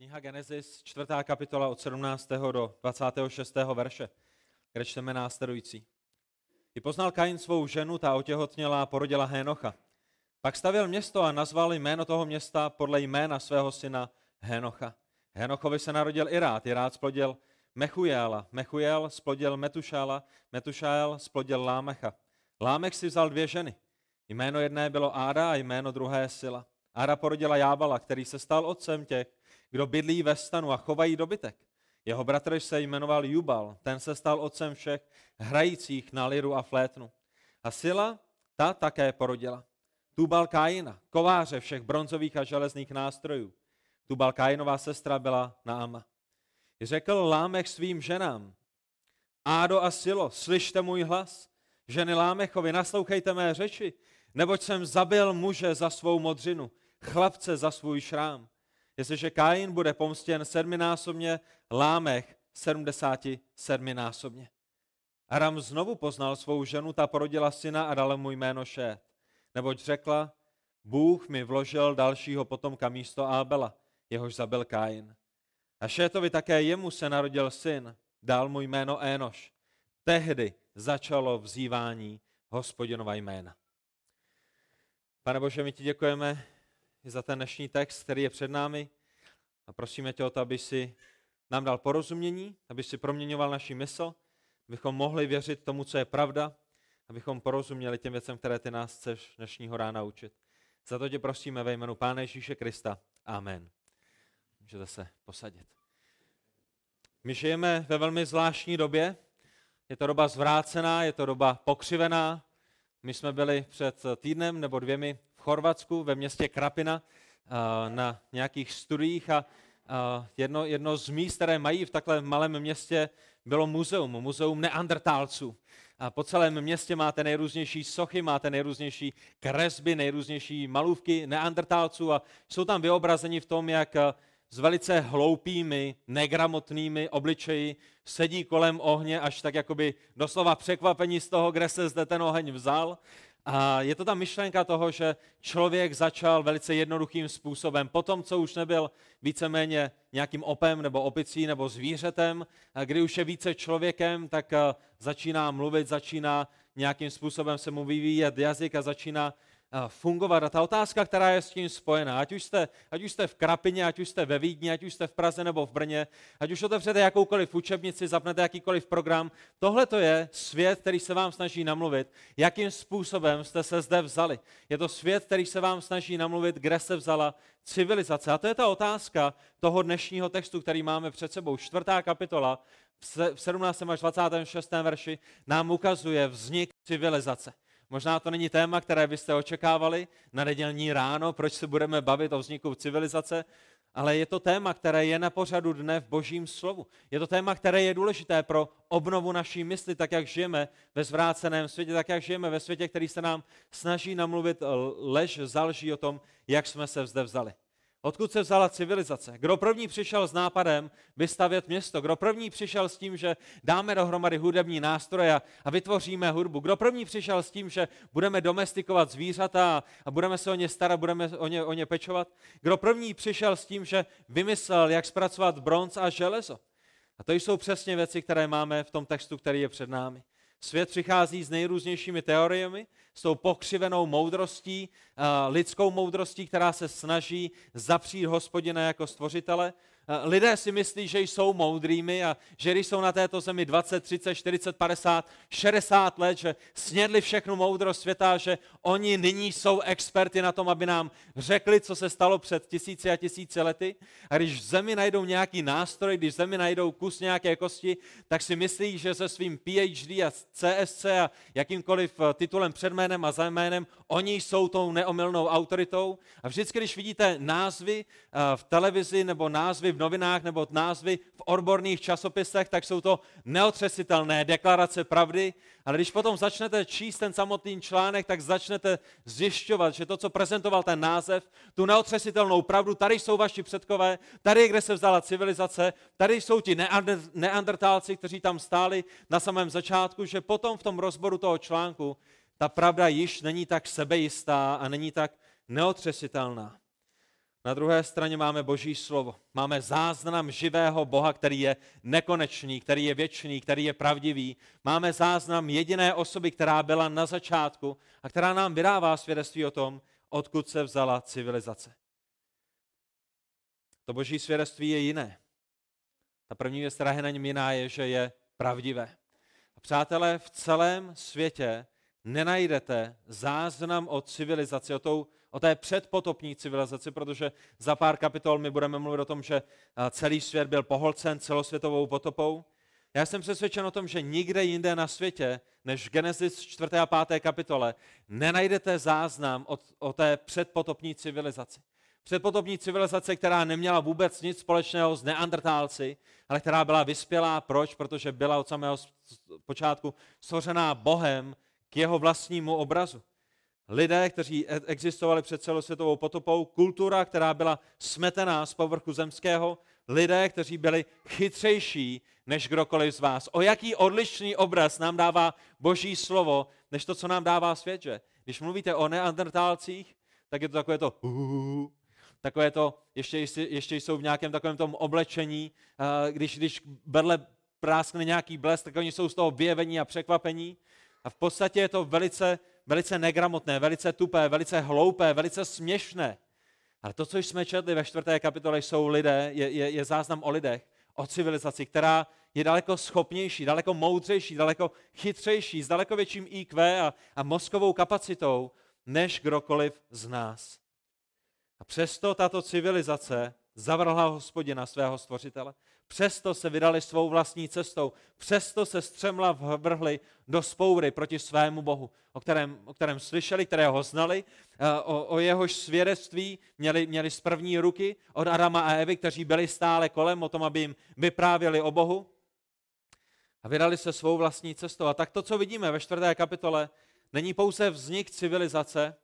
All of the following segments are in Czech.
Kniha Genesis, čtvrtá kapitola od 17. do 26. verše, kde čteme následující. I poznal Kain svou ženu, ta otěhotněla a porodila Hénocha. Pak stavil město a nazval jméno toho města podle jména svého syna Hénocha. Hénochovi se narodil Irát, Irát splodil Mechujela, Mechujel splodil Metušála, Metušáel splodil Lámecha. Lámech si vzal dvě ženy. Jméno jedné bylo Áda a jméno druhé Sila. Áda porodila Jábala, který se stal otcem těch, kdo bydlí ve stanu a chovají dobytek. Jeho bratr se jmenoval Jubal, ten se stal otcem všech hrajících na liru a flétnu. A Sila, ta také porodila. Tubal Kaina, kováře všech bronzových a železných nástrojů. Tubal Kainová sestra byla Naama. Řekl Lámech svým ženám, Ádo a Silo, slyšte můj hlas. Ženy Lámechovi, naslouchejte mé řeči, neboť jsem zabil muže za svou modřinu, chlapce za svůj šrám. Jestliže Kain bude pomstěn sedminásobně, Lámech sedmdesáti sedminásobně. Aram znovu poznal svou ženu, ta porodila syna a dala mu jméno Šét. Neboť řekla, Bůh mi vložil dalšího potomka místo Ábela, jehož zabil Kain. A Šétovi také jemu se narodil syn, dal mu jméno Énoš. Tehdy začalo vzývání hospodinova jména. Pane Bože, my ti děkujeme za ten dnešní text, který je před námi a prosíme tě o to, aby si nám dal porozumění, aby si proměňoval naši mysl, abychom mohli věřit tomu, co je pravda, abychom porozuměli těm věcem, které ty nás chceš dnešního rána učit. Za to tě prosíme ve jménu Pána Ježíše Krista. Amen. Můžete se posadit. My žijeme ve velmi zvláštní době. Je to doba zvrácená, je to doba pokřivená. My jsme byli před týdnem nebo dvěmi v Chorvatsku ve městě Krapina eh, na nějakých studiích a eh, jedno, jedno z míst, které mají v takhle malém městě, bylo muzeum, muzeum neandertálců. A po celém městě máte nejrůznější sochy, máte nejrůznější kresby, nejrůznější malůvky neandertálců a jsou tam vyobrazeni v tom, jak eh, s velice hloupými, negramotnými obličeji sedí kolem ohně, až tak jakoby doslova překvapení z toho, kde se zde ten oheň vzal. A je to ta myšlenka toho, že člověk začal velice jednoduchým způsobem. Potom, co už nebyl víceméně nějakým opem nebo opicí nebo zvířetem, a kdy už je více člověkem, tak začíná mluvit, začíná nějakým způsobem se mu vyvíjet jazyk a začíná fungovat. A ta otázka, která je s tím spojená, ať už, jste, ať už jste v Krapině, ať už jste ve Vídni, ať už jste v Praze nebo v Brně, ať už otevřete jakoukoliv učebnici, zapnete jakýkoliv program, tohle to je svět, který se vám snaží namluvit, jakým způsobem jste se zde vzali. Je to svět, který se vám snaží namluvit, kde se vzala civilizace. A to je ta otázka toho dnešního textu, který máme před sebou. Čtvrtá kapitola v 17. až 26. verši nám ukazuje vznik civilizace. Možná to není téma, které byste očekávali na nedělní ráno, proč se budeme bavit o vzniku civilizace, ale je to téma, které je na pořadu dne v božím slovu. Je to téma, které je důležité pro obnovu naší mysli, tak jak žijeme ve zvráceném světě, tak jak žijeme ve světě, který se nám snaží namluvit lež, zalží o tom, jak jsme se zde vzali. Odkud se vzala civilizace? Kdo první přišel s nápadem vystavět město? Kdo první přišel s tím, že dáme dohromady hudební nástroje a vytvoříme hudbu? Kdo první přišel s tím, že budeme domestikovat zvířata a budeme se o ně starat, budeme o ně, o ně pečovat? Kdo první přišel s tím, že vymyslel, jak zpracovat bronz a železo? A to jsou přesně věci, které máme v tom textu, který je před námi. Svět přichází s nejrůznějšími teoriemi, s tou pokřivenou moudrostí, lidskou moudrostí, která se snaží zapřít hospodina jako stvořitele, Eh, lidé si myslí, že jsou moudrými a že když jsou na této zemi 20, 30, 40, 50, 60 let, že snědli všechnu moudrost světa, že oni nyní jsou experty na tom, aby nám řekli, co se stalo před tisíci a tisíci lety. A když v zemi najdou nějaký nástroj, když v zemi najdou kus nějaké kosti, tak si myslí, že se svým PhD a CSC a jakýmkoliv eh, titulem před jménem a za jménem, oni jsou tou neomylnou autoritou. A vždycky, když vidíte názvy eh, v televizi nebo názvy v novinách nebo názvy v odborných časopisech, tak jsou to neotřesitelné deklarace pravdy, ale když potom začnete číst ten samotný článek, tak začnete zjišťovat, že to, co prezentoval ten název, tu neotřesitelnou pravdu, tady jsou vaši předkové, tady je, kde se vzala civilizace, tady jsou ti neandertálci, kteří tam stáli na samém začátku, že potom v tom rozboru toho článku ta pravda již není tak sebejistá a není tak neotřesitelná. Na druhé straně máme Boží slovo. Máme záznam živého Boha, který je nekonečný, který je věčný, který je pravdivý. Máme záznam jediné osoby, která byla na začátku a která nám vydává svědectví o tom, odkud se vzala civilizace. To Boží svědectví je jiné. Ta první věc, která je na něm jiná, je, že je pravdivé. A přátelé, v celém světě nenajdete záznam o civilizaci, o, tou, o té předpotopní civilizaci, protože za pár kapitol my budeme mluvit o tom, že celý svět byl poholcen celosvětovou potopou. Já jsem přesvědčen o tom, že nikde jinde na světě, než v Genesis 4. a 5. kapitole, nenajdete záznam o, o té předpotopní civilizaci. Předpotopní civilizace, která neměla vůbec nic společného s neandrtálci, ale která byla vyspělá. Proč? Protože byla od samého počátku stvořená Bohem k jeho vlastnímu obrazu. Lidé, kteří e- existovali před celosvětovou potopou, kultura, která byla smetená z povrchu zemského, lidé, kteří byli chytřejší než kdokoliv z vás. O jaký odlišný obraz nám dává Boží slovo, než to, co nám dává svět, že? Když mluvíte o neandertálcích, tak je to takové to takové to, ještě, ještě jsou v nějakém takovém tom oblečení, když, když berle práskne nějaký blesk, tak oni jsou z toho vyjevení a překvapení. A v podstatě je to velice, velice negramotné, velice tupé, velice hloupé, velice směšné. Ale to, co jsme četli ve čtvrté kapitole, jsou lidé, je, je, je záznam o lidech, o civilizaci, která je daleko schopnější, daleko moudřejší, daleko chytřejší, s daleko větším IQ a, a mozkovou kapacitou, než kdokoliv z nás. A přesto tato civilizace zavrhla hospodina svého stvořitele. Přesto se vydali svou vlastní cestou. Přesto se střemla vrhli do spoury proti svému Bohu, o kterém, o kterém slyšeli, kterého znali, eh, o, o jehož svědectví měli, měli z první ruky od Adama a Evy, kteří byli stále kolem o tom, aby jim vyprávěli o Bohu. A vydali se svou vlastní cestou. A tak to, co vidíme ve čtvrté kapitole, není pouze vznik civilizace,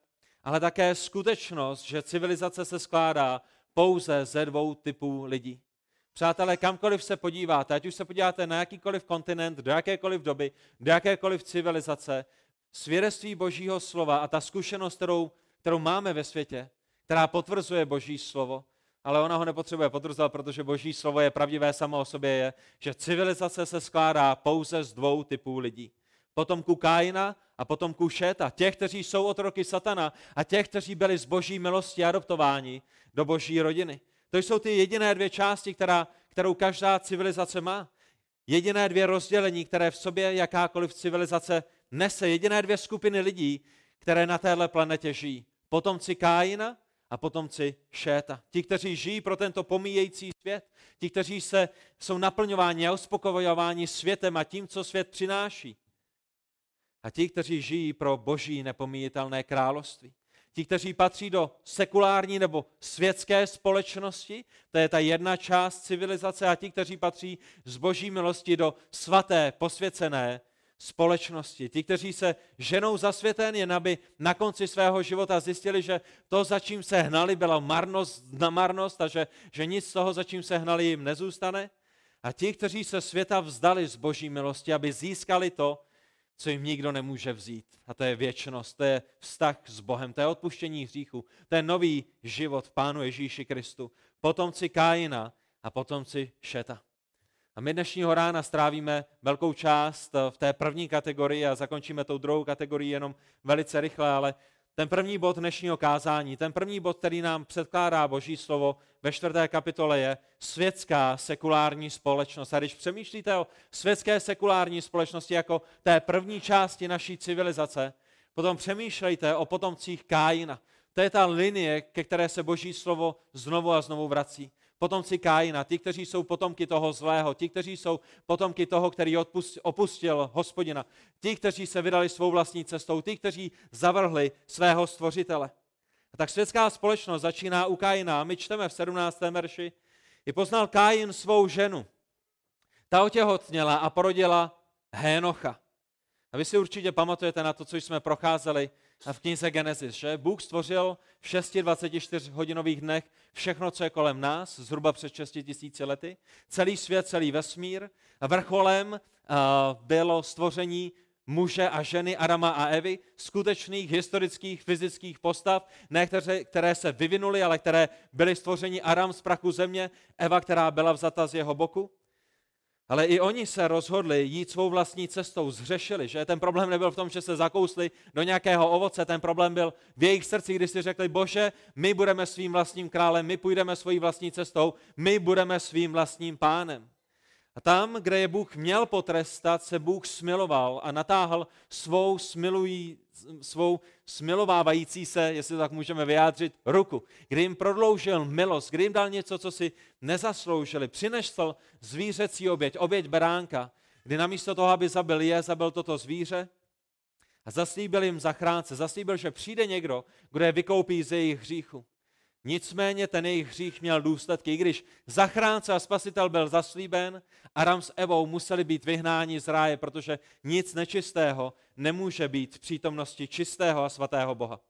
ale také skutečnost, že civilizace se skládá pouze ze dvou typů lidí. Přátelé, kamkoliv se podíváte, ať už se podíváte na jakýkoliv kontinent, do jakékoliv doby, do jakékoliv civilizace, svědectví Božího slova a ta zkušenost, kterou, kterou máme ve světě, která potvrzuje Boží slovo, ale ona ho nepotřebuje potvrzovat, protože Boží slovo je pravdivé samo o sobě, je, že civilizace se skládá pouze z dvou typů lidí potomků Kájina a potomků Šéta, těch, kteří jsou otroky satana a těch, kteří byli z boží milosti adoptováni do boží rodiny. To jsou ty jediné dvě části, která, kterou každá civilizace má. Jediné dvě rozdělení, které v sobě jakákoliv civilizace nese. Jediné dvě skupiny lidí, které na téhle planetě žijí. Potomci Kájina a potomci Šéta. Ti, kteří žijí pro tento pomíjející svět. Ti, kteří se, jsou naplňováni a uspokojováni světem a tím, co svět přináší. A ti, kteří žijí pro boží nepomíjitelné království. Ti, kteří patří do sekulární nebo světské společnosti, to je ta jedna část civilizace, a ti, kteří patří z boží milosti do svaté, posvěcené společnosti. Ti, kteří se ženou za světen, jen aby na konci svého života zjistili, že to, za čím se hnali, byla marnost na marnost a že, že nic z toho, za čím se hnali, jim nezůstane. A ti, kteří se světa vzdali z boží milosti, aby získali to, co jim nikdo nemůže vzít. A to je věčnost, to je vztah s Bohem, to je odpuštění hříchu, to je nový život Pánu Ježíši Kristu. Potomci Kájina a potomci Šeta. A my dnešního rána strávíme velkou část v té první kategorii a zakončíme tou druhou kategorii jenom velice rychle, ale ten první bod dnešního kázání, ten první bod, který nám předkládá Boží slovo ve čtvrté kapitole je světská sekulární společnost. A když přemýšlíte o světské sekulární společnosti jako té první části naší civilizace, potom přemýšlejte o potomcích Kájina. To je ta linie, ke které se Boží slovo znovu a znovu vrací potomci Kájina, ti, kteří jsou potomky toho zlého, ti, kteří jsou potomky toho, který opustil hospodina, ti, kteří se vydali svou vlastní cestou, ti, kteří zavrhli svého stvořitele. A tak světská společnost začíná u Kájina. My čteme v 17. verši. I poznal Kájin svou ženu. Ta otěhotněla a porodila Hénocha. A vy si určitě pamatujete na to, co jsme procházeli v knize Genesis, že Bůh stvořil v 6-24 hodinových dnech všechno, co je kolem nás, zhruba před 6 tisíci lety, celý svět, celý vesmír. A vrcholem bylo stvoření muže a ženy Arama a Evy, skutečných historických fyzických postav, ne které, které se vyvinuly, ale které byly stvořeni Aram z prachu země, Eva, která byla vzata z jeho boku. Ale i oni se rozhodli jít svou vlastní cestou, zřešili, že ten problém nebyl v tom, že se zakousli do nějakého ovoce, ten problém byl v jejich srdci, kdy si řekli, bože, my budeme svým vlastním králem, my půjdeme svojí vlastní cestou, my budeme svým vlastním pánem. A tam, kde je Bůh měl potrestat, se Bůh smiloval a natáhl svou, smilují, svou smilovávající se, jestli tak můžeme vyjádřit, ruku. Kdy jim prodloužil milost, kdy jim dal něco, co si nezasloužili. Přinesl zvířecí oběť, oběť beránka, kdy namísto toho, aby zabil je, zabil toto zvíře a zaslíbil jim zachránce. Zaslíbil, že přijde někdo, kdo je vykoupí ze jejich hříchu. Nicméně ten jejich hřích měl důsledky. I když zachránce a spasitel byl zaslíben, Aram s Evou museli být vyhnáni z ráje, protože nic nečistého nemůže být v přítomnosti čistého a svatého Boha.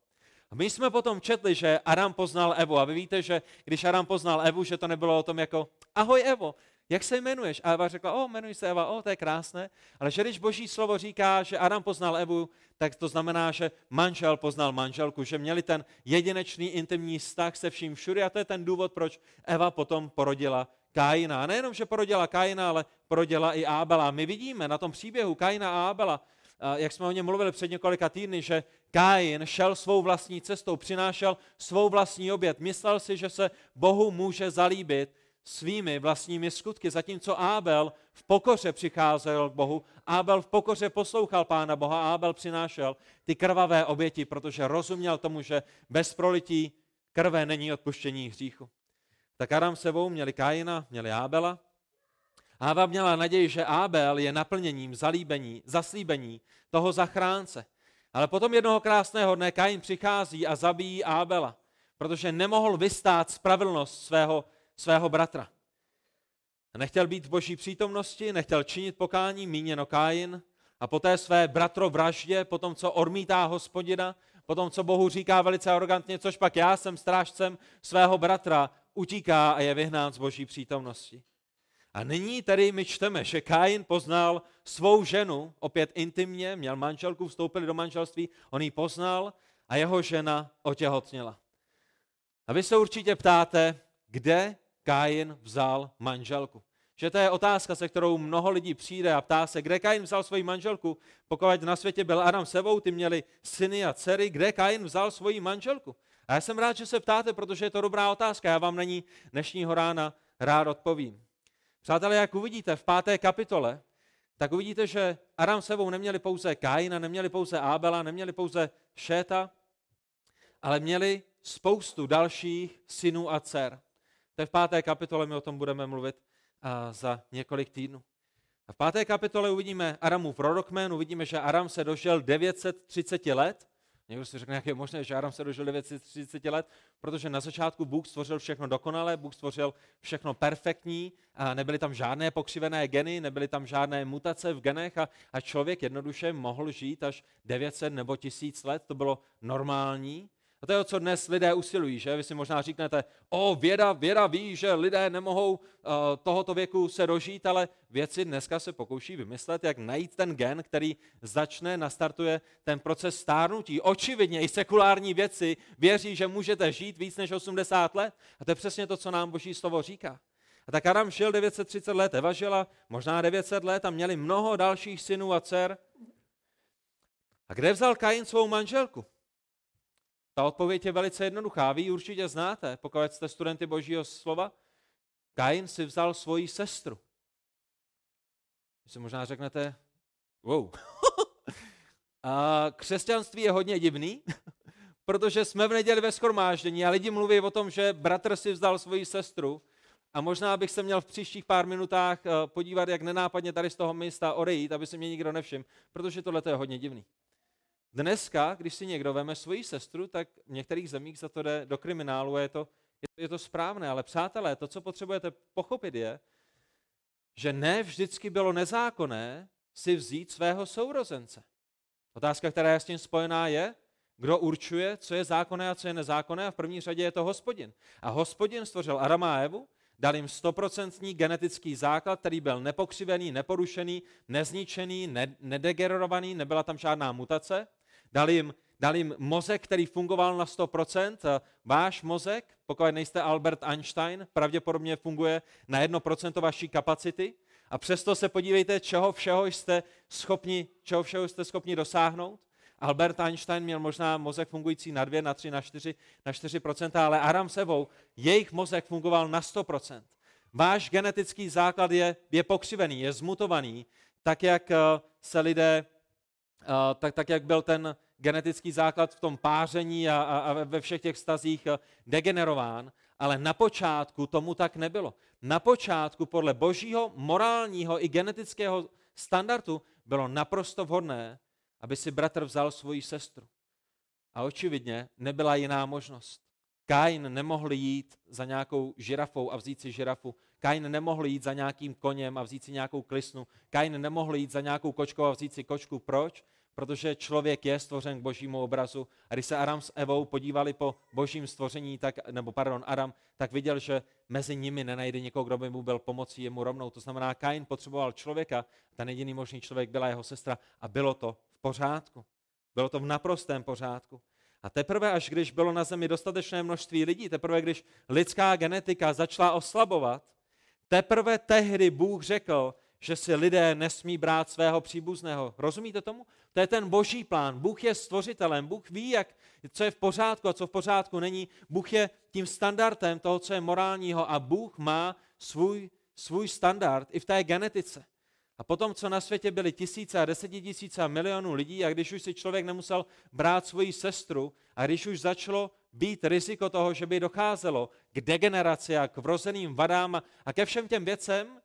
A my jsme potom četli, že Aram poznal Evu. A vy víte, že když Aram poznal Evu, že to nebylo o tom jako ahoj Evo, jak se jmenuješ? A Eva řekla, o, jmenuji se Eva, o, to je krásné. Ale že když boží slovo říká, že Adam poznal Evu, tak to znamená, že manžel poznal manželku, že měli ten jedinečný intimní vztah se vším všude a to je ten důvod, proč Eva potom porodila Kaina. A nejenom, že porodila Kaina, ale porodila i Ábela. My vidíme na tom příběhu Kaina a Ábela, jak jsme o něm mluvili před několika týdny, že Kain šel svou vlastní cestou, přinášel svou vlastní oběd. Myslel si, že se Bohu může zalíbit svými vlastními skutky, zatímco Ábel v pokoře přicházel k Bohu, Ábel v pokoře poslouchal Pána Boha, Ábel přinášel ty krvavé oběti, protože rozuměl tomu, že bez prolití krve není odpuštění hříchu. Tak Aram sebou měli Kaina, měli Ábela. Áva měla naději, že Ábel je naplněním zalíbení, zaslíbení toho zachránce. Ale potom jednoho krásného dne Kain přichází a zabíjí Ábela, protože nemohl vystát spravedlnost svého svého bratra. Nechtěl být v boží přítomnosti, nechtěl činit pokání, míněno Kájin, a poté své bratro vraždě, potom co odmítá hospodina, potom co Bohu říká velice arrogantně, což pak já jsem strážcem svého bratra, utíká a je vyhnán z boží přítomnosti. A nyní tedy my čteme, že Kain poznal svou ženu, opět intimně, měl manželku, vstoupili do manželství, on ji poznal a jeho žena otěhotněla. A vy se určitě ptáte, kde Kain vzal manželku. Že to je otázka, se kterou mnoho lidí přijde a ptá se, kde Kain vzal svoji manželku. Pokud na světě byl Adam sebou, ty měli syny a dcery, kde Kain vzal svoji manželku. A já jsem rád, že se ptáte, protože je to dobrá otázka. Já vám na ní dnešního rána rád odpovím. Přátelé, jak uvidíte v páté kapitole, tak uvidíte, že Adam sebou neměli pouze Kaina, neměli pouze Ábela, neměli pouze Šéta, ale měli spoustu dalších synů a dcer. To je v páté kapitole, my o tom budeme mluvit za několik týdnů. A v páté kapitole uvidíme Aramův prorokmen, uvidíme, že Aram se dožil 930 let. Někdo si řekne, jak je možné, že Aram se dožil 930 let, protože na začátku Bůh stvořil všechno dokonalé, Bůh stvořil všechno perfektní, a nebyly tam žádné pokřivené geny, nebyly tam žádné mutace v genech a, a člověk jednoduše mohl žít až 900 nebo 1000 let, to bylo normální. A to je o co dnes lidé usilují, že? Vy si možná říknete, o, věda, věda ví, že lidé nemohou uh, tohoto věku se dožít, ale věci dneska se pokouší vymyslet, jak najít ten gen, který začne, nastartuje ten proces stárnutí. Očividně i sekulární věci věří, že můžete žít víc než 80 let. A to je přesně to, co nám Boží slovo říká. A tak Adam žil 930 let, Eva žila možná 900 let a měli mnoho dalších synů a dcer. A kde vzal Kain svou manželku? Ta odpověď je velice jednoduchá. Vy ji určitě znáte, pokud jste studenty Božího slova. Kain si vzal svoji sestru. Vy si možná řeknete, wow. a křesťanství je hodně divný, protože jsme v neděli ve schromáždění a lidi mluví o tom, že bratr si vzal svoji sestru a možná bych se měl v příštích pár minutách eh, podívat, jak nenápadně tady z toho místa odejít, aby se mě nikdo nevšiml, protože tohle je hodně divný. Dneska, když si někdo veme svoji sestru, tak v některých zemích za to jde do kriminálu a je to, je to správné. Ale přátelé, to, co potřebujete pochopit, je, že ne vždycky bylo nezákonné si vzít svého sourozence. Otázka, která je s tím spojená, je, kdo určuje, co je zákonné a co je nezákonné a v první řadě je to hospodin. A hospodin stvořil Adama a Evu, Dal jim stoprocentní genetický základ, který byl nepokřivený, neporušený, nezničený, nedegenerovaný, nebyla tam žádná mutace. Dal jim, dal jim mozek, který fungoval na 100%. Váš mozek, pokud nejste Albert Einstein, pravděpodobně funguje na 1% vaší kapacity. A přesto se podívejte, čeho všeho jste schopni, čeho všeho jste schopni dosáhnout. Albert Einstein měl možná mozek fungující na 2, na 3, na 4, na 4%, ale Adam s Evou, jejich mozek fungoval na 100%. Váš genetický základ je, je pokřivený, je zmutovaný, tak jak eh, se lidé, eh, tak, tak jak byl ten genetický základ v tom páření a, a, a ve všech těch stazích eh, degenerován, ale na počátku tomu tak nebylo. Na počátku podle božího morálního i genetického standardu bylo naprosto vhodné, aby si bratr vzal svoji sestru. A očividně nebyla jiná možnost. Kain nemohl jít za nějakou žirafou a vzít si žirafu. Kain nemohl jít za nějakým koněm a vzít si nějakou klisnu. Kain nemohl jít za nějakou kočkou a vzít si kočku. Proč? Protože člověk je stvořen k božímu obrazu. A když se Adam s Evou podívali po božím stvoření, tak, nebo pardon, Adam, tak viděl, že mezi nimi nenajde někoho, kdo by mu byl pomocí jemu rovnou. To znamená, Kain potřeboval člověka, ten jediný možný člověk byla jeho sestra a bylo to pořádku. Bylo to v naprostém pořádku. A teprve, až když bylo na zemi dostatečné množství lidí, teprve, když lidská genetika začala oslabovat, teprve tehdy Bůh řekl, že si lidé nesmí brát svého příbuzného. Rozumíte tomu? To je ten boží plán. Bůh je stvořitelem, Bůh ví, jak, co je v pořádku a co v pořádku není. Bůh je tím standardem toho, co je morálního a Bůh má svůj, svůj standard i v té genetice. A potom, co na světě byly tisíce a desetitisíce a milionů lidí, a když už si člověk nemusel brát svoji sestru, a když už začalo být riziko toho, že by docházelo k degeneraci a k vrozeným vadám a ke všem těm věcem,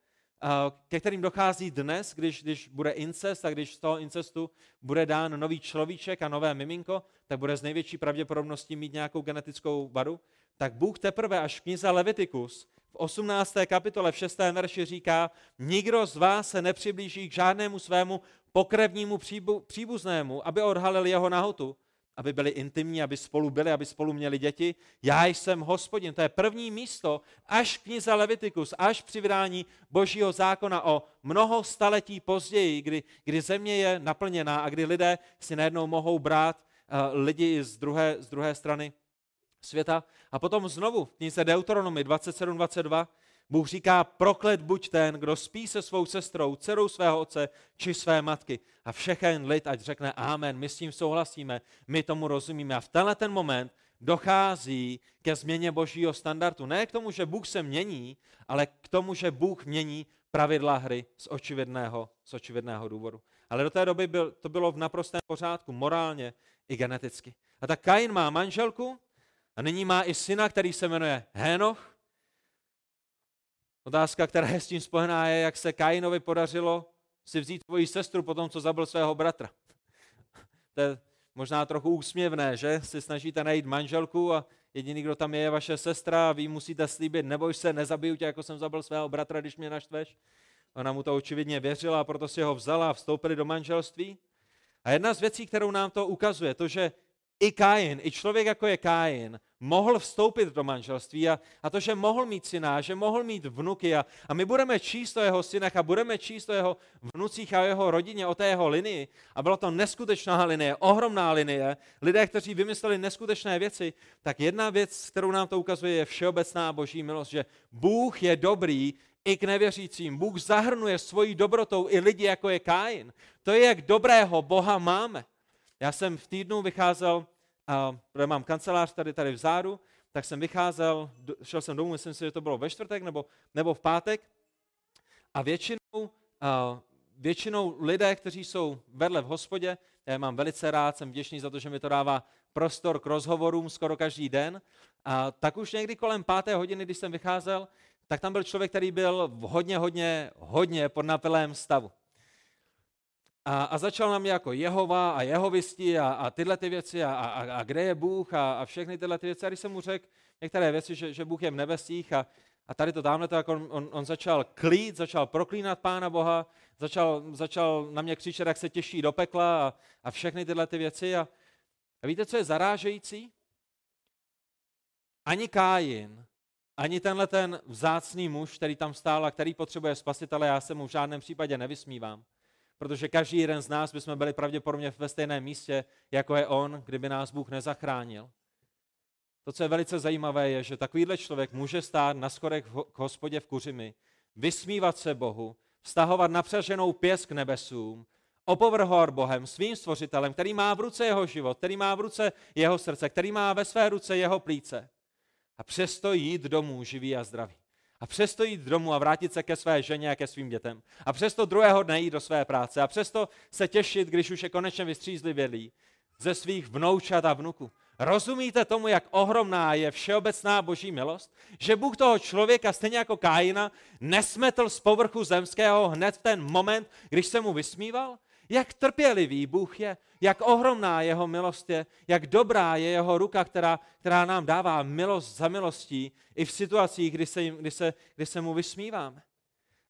ke kterým dochází dnes, když, když bude incest a když z toho incestu bude dán nový človíček a nové miminko, tak bude z největší pravděpodobností mít nějakou genetickou vadu, tak Bůh teprve až v knize Levitikus v 18. kapitole v 6. verši říká, nikdo z vás se nepřiblíží k žádnému svému pokrevnímu příbu, příbuznému, aby odhalil jeho nahotu, aby byli intimní, aby spolu byli, aby spolu měli děti. Já jsem hospodin. To je první místo, až v knize Levitikus, až při vydání božího zákona o mnoho staletí později, kdy, kdy země je naplněná a kdy lidé si najednou mohou brát uh, lidi z druhé, z druhé strany světa. A potom znovu v knize Deuteronomy 27.22 Bůh říká, proklet buď ten, kdo spí se svou sestrou, dcerou svého otce či své matky. A všechen lid, ať řekne amen, my s tím souhlasíme, my tomu rozumíme. A v tenhle ten moment dochází ke změně božího standardu. Ne k tomu, že Bůh se mění, ale k tomu, že Bůh mění pravidla hry z očividného, z očividného důvodu. Ale do té doby byl, to bylo v naprostém pořádku, morálně i geneticky. A tak Kain má manželku, a nyní má i syna, který se jmenuje Hénoch. Otázka, která je s tím spojená, je, jak se Kainovi podařilo si vzít tvoji sestru po tom, co zabil svého bratra. to je možná trochu úsměvné, že? Si snažíte najít manželku a jediný, kdo tam je, je vaše sestra a vy musíte slíbit, neboj se, nezabiju tě, jako jsem zabil svého bratra, když mě naštveš. Ona mu to očividně věřila a proto si ho vzala a vstoupili do manželství. A jedna z věcí, kterou nám to ukazuje, to, že i Kain, i člověk jako je Kain, mohl vstoupit do manželství a, a to, že mohl mít syna, že mohl mít vnuky a, a my budeme číst o jeho synech a budeme číst o jeho vnucích a o jeho rodině, o té jeho linii a byla to neskutečná linie, ohromná linie, lidé, kteří vymysleli neskutečné věci, tak jedna věc, kterou nám to ukazuje, je všeobecná boží milost, že Bůh je dobrý i k nevěřícím. Bůh zahrnuje svojí dobrotou i lidi, jako je Kain. To je, jak dobrého Boha máme. Já jsem v týdnu vycházel, a, protože mám kancelář tady, tady vzadu, tak jsem vycházel, šel jsem domů, myslím si, že to bylo ve čtvrtek nebo, nebo v pátek. A většinou, a, většinou lidé, kteří jsou vedle v hospodě, já mám velice rád, jsem vděčný za to, že mi to dává prostor k rozhovorům skoro každý den. A tak už někdy kolem páté hodiny, když jsem vycházel, tak tam byl člověk, který byl v hodně, hodně, hodně pod napilém stavu. A, a začal na mě jako Jehova a Jehovisti a, a tyhle ty věci a, a, a kde je Bůh a, a všechny tyhle ty věci. A když jsem mu řekl některé věci, že, že Bůh je v nebesích a, a tady to tamhle, tak on, on, on začal klít, začal proklínat Pána Boha, začal, začal na mě křičet, jak se těší do pekla a, a všechny tyhle ty věci. A, a víte, co je zarážející? Ani Kájin ani tenhle ten vzácný muž, který tam stál a který potřebuje spasitele, já se mu v žádném případě nevysmívám. Protože každý jeden z nás bychom byli pravděpodobně ve stejném místě, jako je on, kdyby nás Bůh nezachránil. To, co je velice zajímavé, je, že takovýhle člověk může stát na schodech k hospodě v Kuřimi, vysmívat se Bohu, vztahovat napřaženou pěst k nebesům, opovrhovat Bohem, svým stvořitelem, který má v ruce jeho život, který má v ruce jeho srdce, který má ve své ruce jeho plíce. A přesto jít domů živý a zdravý. A přesto jít domů a vrátit se ke své ženě a ke svým dětem. A přesto druhého dne jít do své práce. A přesto se těšit, když už je konečně vystřízlivělý ze svých vnoučat a vnuků. Rozumíte tomu, jak ohromná je všeobecná boží milost? Že Bůh toho člověka, stejně jako Kájina, nesmetl z povrchu zemského hned v ten moment, když se mu vysmíval? Jak trpělivý Bůh je, jak ohromná jeho milost je, jak dobrá je jeho ruka, která, která nám dává milost za milostí i v situacích, kdy se, kdy se, kdy se mu vysmíváme.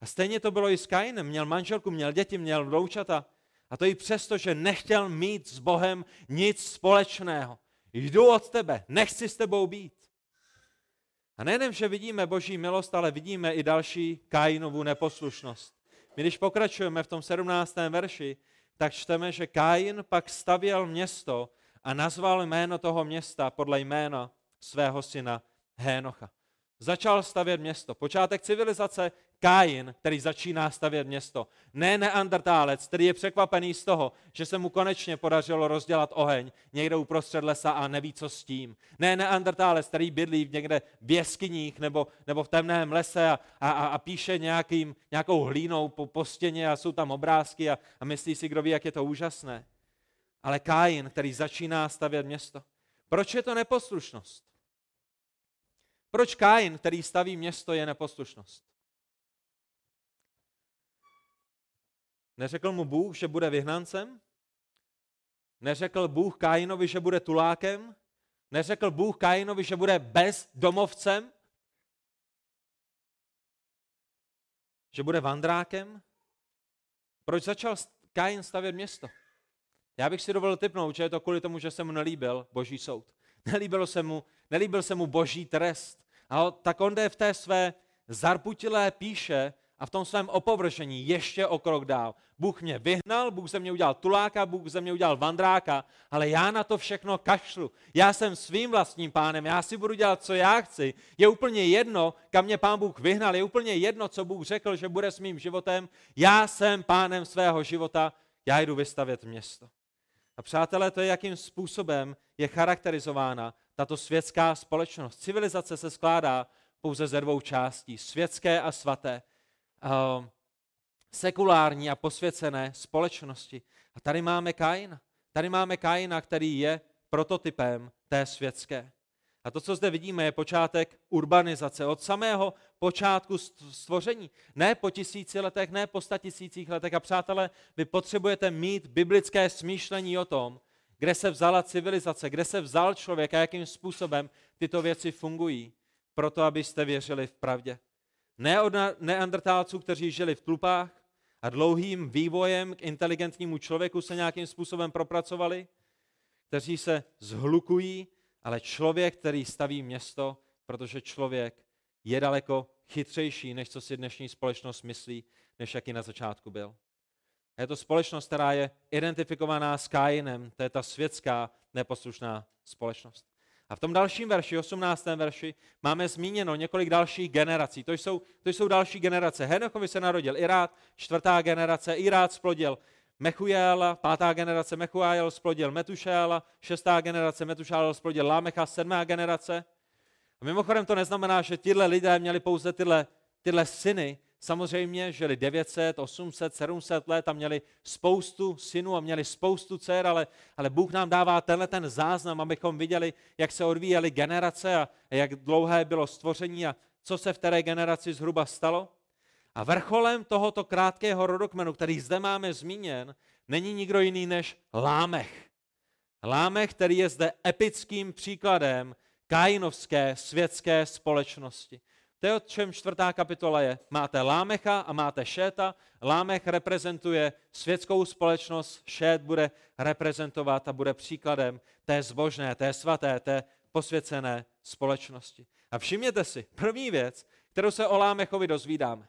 A stejně to bylo i s Kainem. Měl manželku, měl děti, měl vloučata. A to i přesto, že nechtěl mít s Bohem nic společného. Jdu od tebe, nechci s tebou být. A nejen, že vidíme boží milost, ale vidíme i další Kainovu neposlušnost. My když pokračujeme v tom 17. verši, tak čteme, že Kain pak stavěl město a nazval jméno toho města podle jména svého syna Hénocha. Začal stavět město. Počátek civilizace Kain, který začíná stavět město. Ne neandertálec, který je překvapený z toho, že se mu konečně podařilo rozdělat oheň někde uprostřed lesa a neví, co s tím. Ne neandertálec, který bydlí někde v jeskyních nebo, nebo v temném lese a, a, a píše nějakým, nějakou hlínou po, po stěně a jsou tam obrázky a, a myslí si, kdo ví, jak je to úžasné. Ale Kain, který začíná stavět město. Proč je to neposlušnost? Proč Kain, který staví město, je neposlušnost? Neřekl mu Bůh, že bude vyhnancem? Neřekl Bůh Kainovi, že bude tulákem? Neřekl Bůh Kainovi, že bude bezdomovcem? Že bude vandrákem? Proč začal Kain stavět město? Já bych si dovolil typnout, že je to kvůli tomu, že se mu nelíbil boží soud. Nelíbilo se mu, nelíbil se mu boží trest. A tak on jde v té své zarputilé píše a v tom svém opovržení ještě o krok dál. Bůh mě vyhnal, Bůh ze mě udělal tuláka, Bůh ze mě udělal vandráka, ale já na to všechno kašlu. Já jsem svým vlastním pánem, já si budu dělat, co já chci. Je úplně jedno, kam mě pán Bůh vyhnal, je úplně jedno, co Bůh řekl, že bude s mým životem. Já jsem pánem svého života, já jdu vystavět město. A přátelé, to je, jakým způsobem je charakterizována tato světská společnost. Civilizace se skládá pouze ze dvou částí, světské a svaté. Uh, sekulární a posvěcené společnosti. A tady máme Kaina. Tady máme Kaina, který je prototypem té světské. A to, co zde vidíme, je počátek urbanizace. Od samého počátku stvoření. Ne po tisíci letech, ne po tisících letech. A přátelé, vy potřebujete mít biblické smýšlení o tom, kde se vzala civilizace, kde se vzal člověk a jakým způsobem tyto věci fungují, proto abyste věřili v pravdě. Ne od neandertálců, kteří žili v tlupách a dlouhým vývojem k inteligentnímu člověku se nějakým způsobem propracovali, kteří se zhlukují, ale člověk, který staví město, protože člověk je daleko chytřejší, než co si dnešní společnost myslí, než jaký na začátku byl. A je to společnost, která je identifikovaná s Kainem, to je ta světská neposlušná společnost. A v tom dalším verši, 18. verši, máme zmíněno několik dalších generací. To jsou, to jsou další generace. Henochovi se narodil Irát, čtvrtá generace, Irát splodil Mechujála, pátá generace Mechujála splodil Metušála, šestá generace Metušála splodil Lámecha, sedmá generace. A mimochodem to neznamená, že tyhle lidé měli pouze tyhle, tyhle syny, samozřejmě žili 900, 800, 700 let a měli spoustu synů a měli spoustu dcer, ale, ale Bůh nám dává tenhle ten záznam, abychom viděli, jak se odvíjely generace a, a jak dlouhé bylo stvoření a co se v té generaci zhruba stalo. A vrcholem tohoto krátkého rodokmenu, který zde máme zmíněn, není nikdo jiný než Lámech. Lámech, který je zde epickým příkladem kainovské světské společnosti. To je o čem čtvrtá kapitola je. Máte Lámecha a máte Šéta. Lámech reprezentuje světskou společnost, Šét bude reprezentovat a bude příkladem té zbožné, té svaté, té, posvěcené společnosti. A všimněte si, první věc, kterou se o Lámechovi dozvídáme.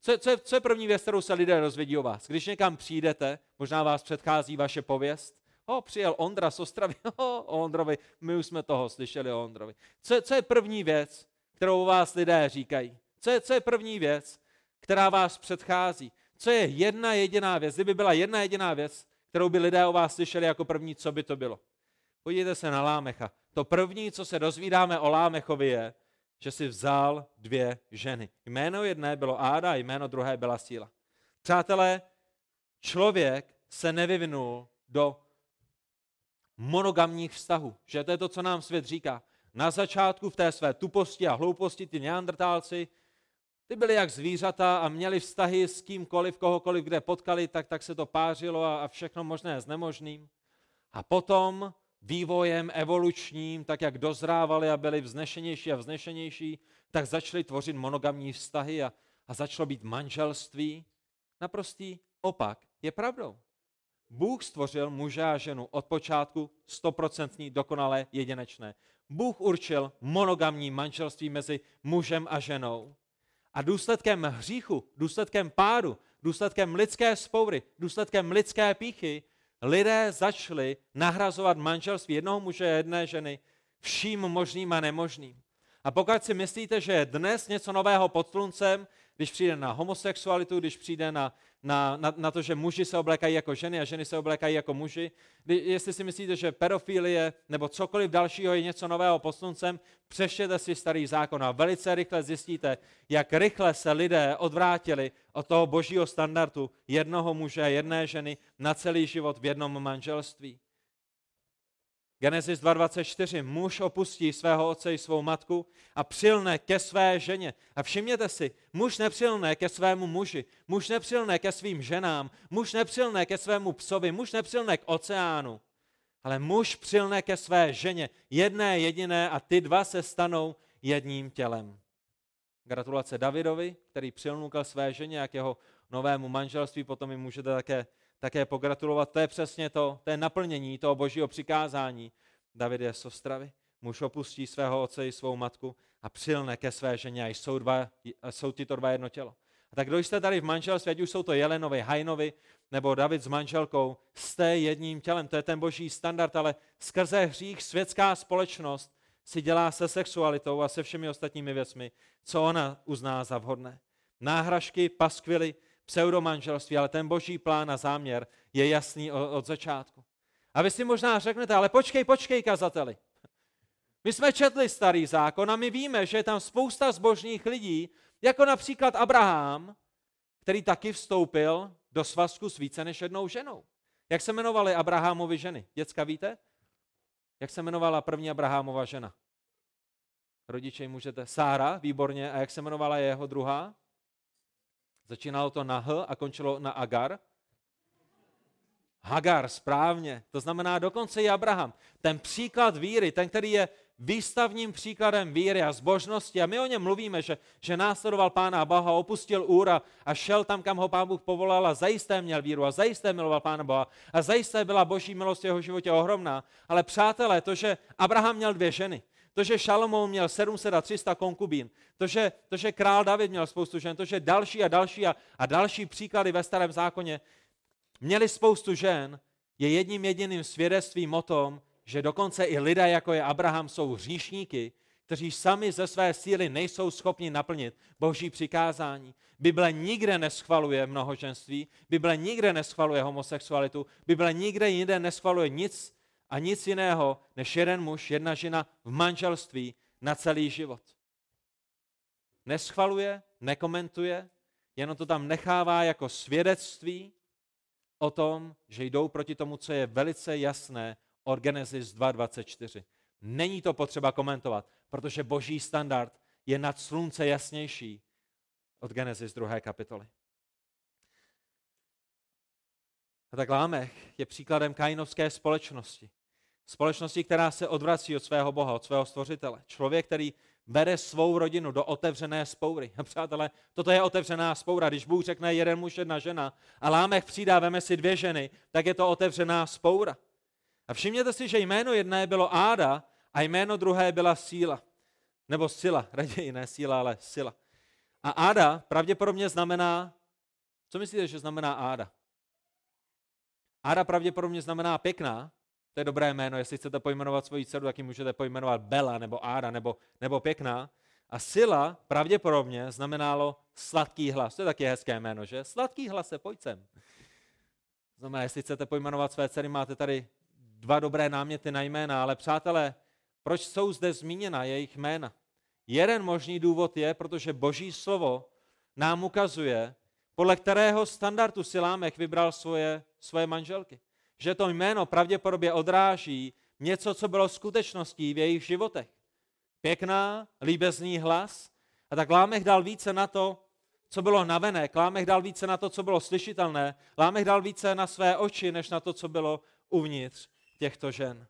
Co, co, je, co je první věc, kterou se lidé dozvědí o vás? Když někam přijdete, možná vás předchází vaše pověst, o, přijel Ondra z Ostravy, o, o Ondrovi, my už jsme toho slyšeli o Ondrovi. Co, co je první věc, kterou vás lidé říkají? Co je, co je první věc, která vás předchází? Co je jedna jediná věc? Kdyby byla jedna jediná věc, kterou by lidé o vás slyšeli jako první, co by to bylo? Podívejte se na Lámecha. To první, co se dozvídáme o Lámechovi je, že si vzal dvě ženy. Jméno jedné bylo Áda, jméno druhé byla Síla. Přátelé, člověk se nevyvinul do monogamních vztahů. Že to je to, co nám svět říká. Na začátku v té své tuposti a hlouposti ty neandrtálci, ty byli jak zvířata a měli vztahy s kýmkoliv, kohokoliv, kde potkali, tak, tak se to pářilo a, a všechno možné s nemožným. A potom vývojem evolučním, tak jak dozrávali a byli vznešenější a vznešenější, tak začali tvořit monogamní vztahy a, a začalo být manželství. Naprostý opak je pravdou. Bůh stvořil muže a ženu od počátku stoprocentní, dokonalé, jedinečné. Bůh určil monogamní manželství mezi mužem a ženou. A důsledkem hříchu, důsledkem pádu, důsledkem lidské spoury, důsledkem lidské píchy lidé začali nahrazovat manželství jednoho muže a jedné ženy vším možným a nemožným. A pokud si myslíte, že je dnes něco nového pod sluncem, když přijde na homosexualitu, když přijde na, na, na, na to, že muži se oblékají jako ženy a ženy se oblékají jako muži, jestli si myslíte, že pedofilie nebo cokoliv dalšího je něco nového pod sluncem, přeštěte si starý zákon a velice rychle zjistíte, jak rychle se lidé odvrátili od toho božího standardu jednoho muže a jedné ženy na celý život v jednom manželství. Genesis 2.24. Muž opustí svého otce i svou matku a přilne ke své ženě. A všimněte si, muž nepřilne ke svému muži, muž nepřilne ke svým ženám, muž nepřilne ke svému psovi, muž nepřilne k oceánu, ale muž přilne ke své ženě, jedné jediné a ty dva se stanou jedním tělem. Gratulace Davidovi, který přilnul ke své ženě a k jeho novému manželství, potom mi můžete také také pogratulovat. To je přesně to, to je naplnění toho božího přikázání. David je z Ostravy, muž opustí svého otce i svou matku a přilne ke své ženě a jsou, dva, jsou tyto dva jedno tělo. A tak kdo jste tady v manželství, ať už jsou to Jelenovi, Hajnovi nebo David s manželkou, jste jedním tělem. To je ten boží standard, ale skrze hřích světská společnost si dělá se sexualitou a se všemi ostatními věcmi, co ona uzná za vhodné. Náhražky, paskvily, pseudomanželství, ale ten boží plán a záměr je jasný od začátku. A vy si možná řeknete, ale počkej, počkej, kazateli. My jsme četli starý zákon a my víme, že je tam spousta zbožných lidí, jako například Abraham, který taky vstoupil do svazku s více než jednou ženou. Jak se jmenovaly Abrahamovi ženy? Děcka víte? Jak se jmenovala první Abrahamova žena? Rodiče můžete. Sára, výborně. A jak se jmenovala jeho druhá? Začínalo to na H a končilo na Agar. Hagar, správně. To znamená dokonce i Abraham. Ten příklad víry, ten, který je výstavním příkladem víry a zbožnosti. A my o něm mluvíme, že, že následoval Pána Boha, opustil Úra a šel tam, kam ho Pán Bůh povolal a zajisté měl víru a zajisté miloval Pána Boha a zajisté byla boží milost jeho životě ohromná. Ale přátelé, to, že Abraham měl dvě ženy, to, že Šalomoun měl 700 a 300 konkubín, to že, to, že král David měl spoustu žen, to, že další a další a, a další příklady ve starém zákoně měli spoustu žen, je jedním jediným svědectvím o tom, že dokonce i lidé, jako je Abraham, jsou hříšníky, kteří sami ze své síly nejsou schopni naplnit boží přikázání. Bible nikde neschvaluje mnohoženství, Bible nikde neschvaluje homosexualitu, Bible nikde jinde neschvaluje nic, a nic jiného než jeden muž, jedna žena v manželství na celý život. Neschvaluje, nekomentuje, jenom to tam nechává jako svědectví o tom, že jdou proti tomu, co je velice jasné od Genesis 2.24. Není to potřeba komentovat, protože boží standard je nad slunce jasnější od Genesis 2. kapitoly. A tak Lámech je příkladem kainovské společnosti. Společnosti, která se odvrací od svého Boha, od svého stvořitele. Člověk, který vede svou rodinu do otevřené spoury. A přátelé, toto je otevřená spoura. Když Bůh řekne jeden muž, jedna žena a Lámech přidá, veme si dvě ženy, tak je to otevřená spoura. A všimněte si, že jméno jedné bylo Áda A jméno druhé byla síla. Nebo sila, raději ne síla, ale sila. A Áda pravděpodobně znamená, co myslíte, že znamená Áda? Áda pravděpodobně znamená pěkná, to je dobré jméno, jestli chcete pojmenovat svoji dceru, tak ji můžete pojmenovat Bela nebo Áda nebo, nebo pěkná. A sila pravděpodobně znamenalo sladký hlas. To je taky hezké jméno, že? Sladký hlas se, pojď sem. Znamená, jestli chcete pojmenovat své dcery, máte tady dva dobré náměty na jména, ale přátelé, proč jsou zde zmíněna jejich jména? Jeden možný důvod je, protože boží slovo nám ukazuje, podle kterého standardu si Lámech vybral svoje, svoje manželky. Že to jméno pravděpodobně odráží něco, co bylo skutečností v jejich životech. Pěkná, líbezný hlas. A tak Lámech dal více na to, co bylo navenek. Lámech dal více na to, co bylo slyšitelné. Lámech dal více na své oči, než na to, co bylo uvnitř těchto žen.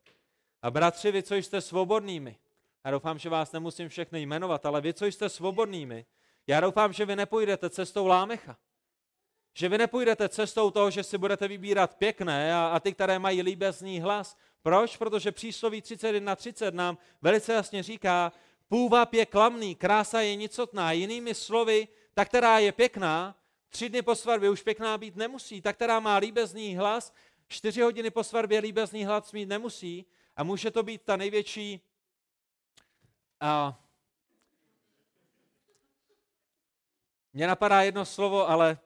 A bratři, vy, co jste svobodnými, já doufám, že vás nemusím všechny jmenovat, ale vy, co jste svobodnými, já doufám, že vy nepůjdete cestou Lámecha. Že vy nepůjdete cestou toho, že si budete vybírat pěkné a, a ty, které mají líbezný hlas. Proč? Protože přísloví 31.30 nám velice jasně říká, půvab je klamný, krása je nicotná. Jinými slovy, ta, která je pěkná, tři dny po svatbě už pěkná být nemusí. Ta, která má líbezný hlas, čtyři hodiny po svatbě líbezný hlas mít nemusí. A může to být ta největší a mně napadá jedno slovo, ale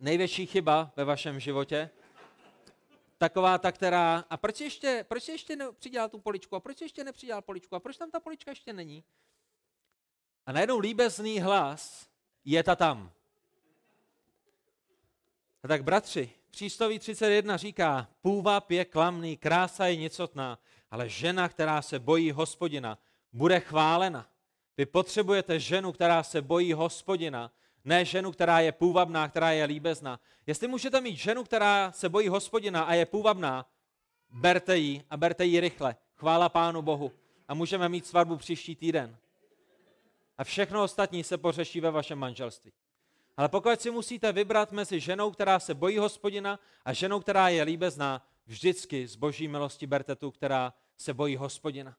největší chyba ve vašem životě, taková ta, která, a proč ještě, proč ještě nepřidělal tu poličku, a proč ještě nepřidělal poličku, a proč tam ta polička ještě není? A najednou líbezný hlas je ta tam. A tak bratři, přísloví 31 říká, půvab je klamný, krása je nicotná, ale žena, která se bojí hospodina, bude chválena. Vy potřebujete ženu, která se bojí hospodina, ne ženu, která je půvabná, která je líbezná. Jestli můžete mít ženu, která se bojí hospodina a je půvabná, berte ji a berte ji rychle. Chvála Pánu Bohu. A můžeme mít svatbu příští týden. A všechno ostatní se pořeší ve vašem manželství. Ale pokud si musíte vybrat mezi ženou, která se bojí hospodina a ženou, která je líbezná, vždycky z boží milosti berte tu, která se bojí hospodina.